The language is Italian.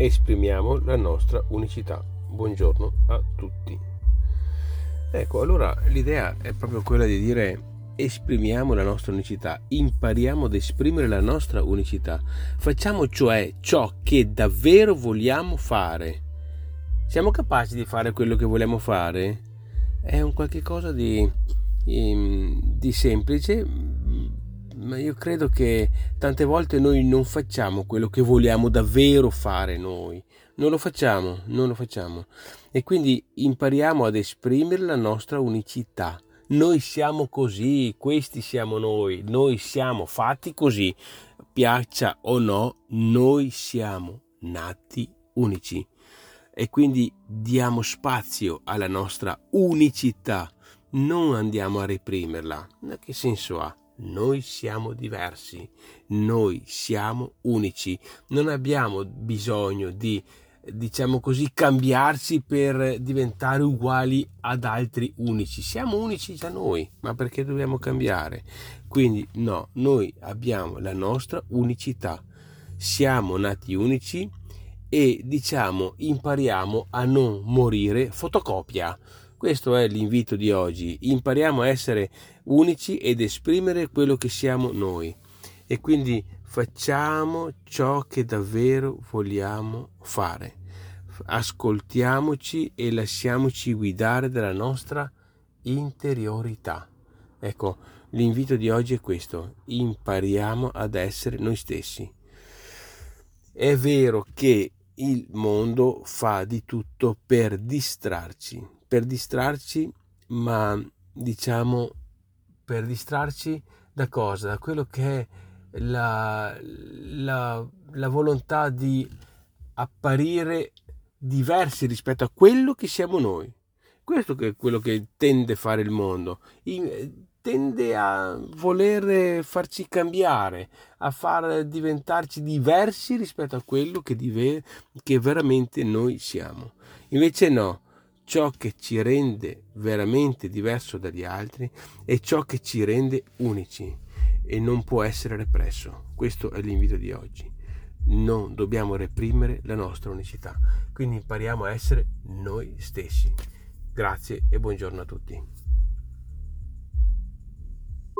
esprimiamo la nostra unicità. Buongiorno a tutti. Ecco, allora l'idea è proprio quella di dire esprimiamo la nostra unicità, impariamo ad esprimere la nostra unicità, facciamo cioè ciò che davvero vogliamo fare. Siamo capaci di fare quello che vogliamo fare? È un qualche cosa di, ehm, di semplice, ma io credo che tante volte noi non facciamo quello che vogliamo davvero fare noi. Non lo facciamo, non lo facciamo. E quindi impariamo ad esprimere la nostra unicità. Noi siamo così, questi siamo noi, noi siamo fatti così, piaccia o no, noi siamo nati unici e quindi diamo spazio alla nostra unicità, non andiamo a reprimerla. Che senso ha? Noi siamo diversi, noi siamo unici, non abbiamo bisogno di, diciamo così, cambiarci per diventare uguali ad altri unici. Siamo unici già noi, ma perché dobbiamo cambiare? Quindi no, noi abbiamo la nostra unicità, siamo nati unici e diciamo impariamo a non morire fotocopia. Questo è l'invito di oggi. Impariamo a essere unici ed esprimere quello che siamo noi. E quindi facciamo ciò che davvero vogliamo fare. Ascoltiamoci e lasciamoci guidare dalla nostra interiorità. Ecco, l'invito di oggi è questo. Impariamo ad essere noi stessi. È vero che il mondo fa di tutto per distrarci, per distrarci, ma diciamo per distrarci da cosa? Da quello che è la, la, la volontà di apparire diversi rispetto a quello che siamo noi. Questo è quello che tende a fare il mondo. Tende a voler farci cambiare, a far diventarci diversi rispetto a quello che, dive, che veramente noi siamo. Invece no, ciò che ci rende veramente diverso dagli altri è ciò che ci rende unici e non può essere represso. Questo è l'invito di oggi. Non dobbiamo reprimere la nostra unicità, quindi impariamo a essere noi stessi. Grazie e buongiorno a tutti.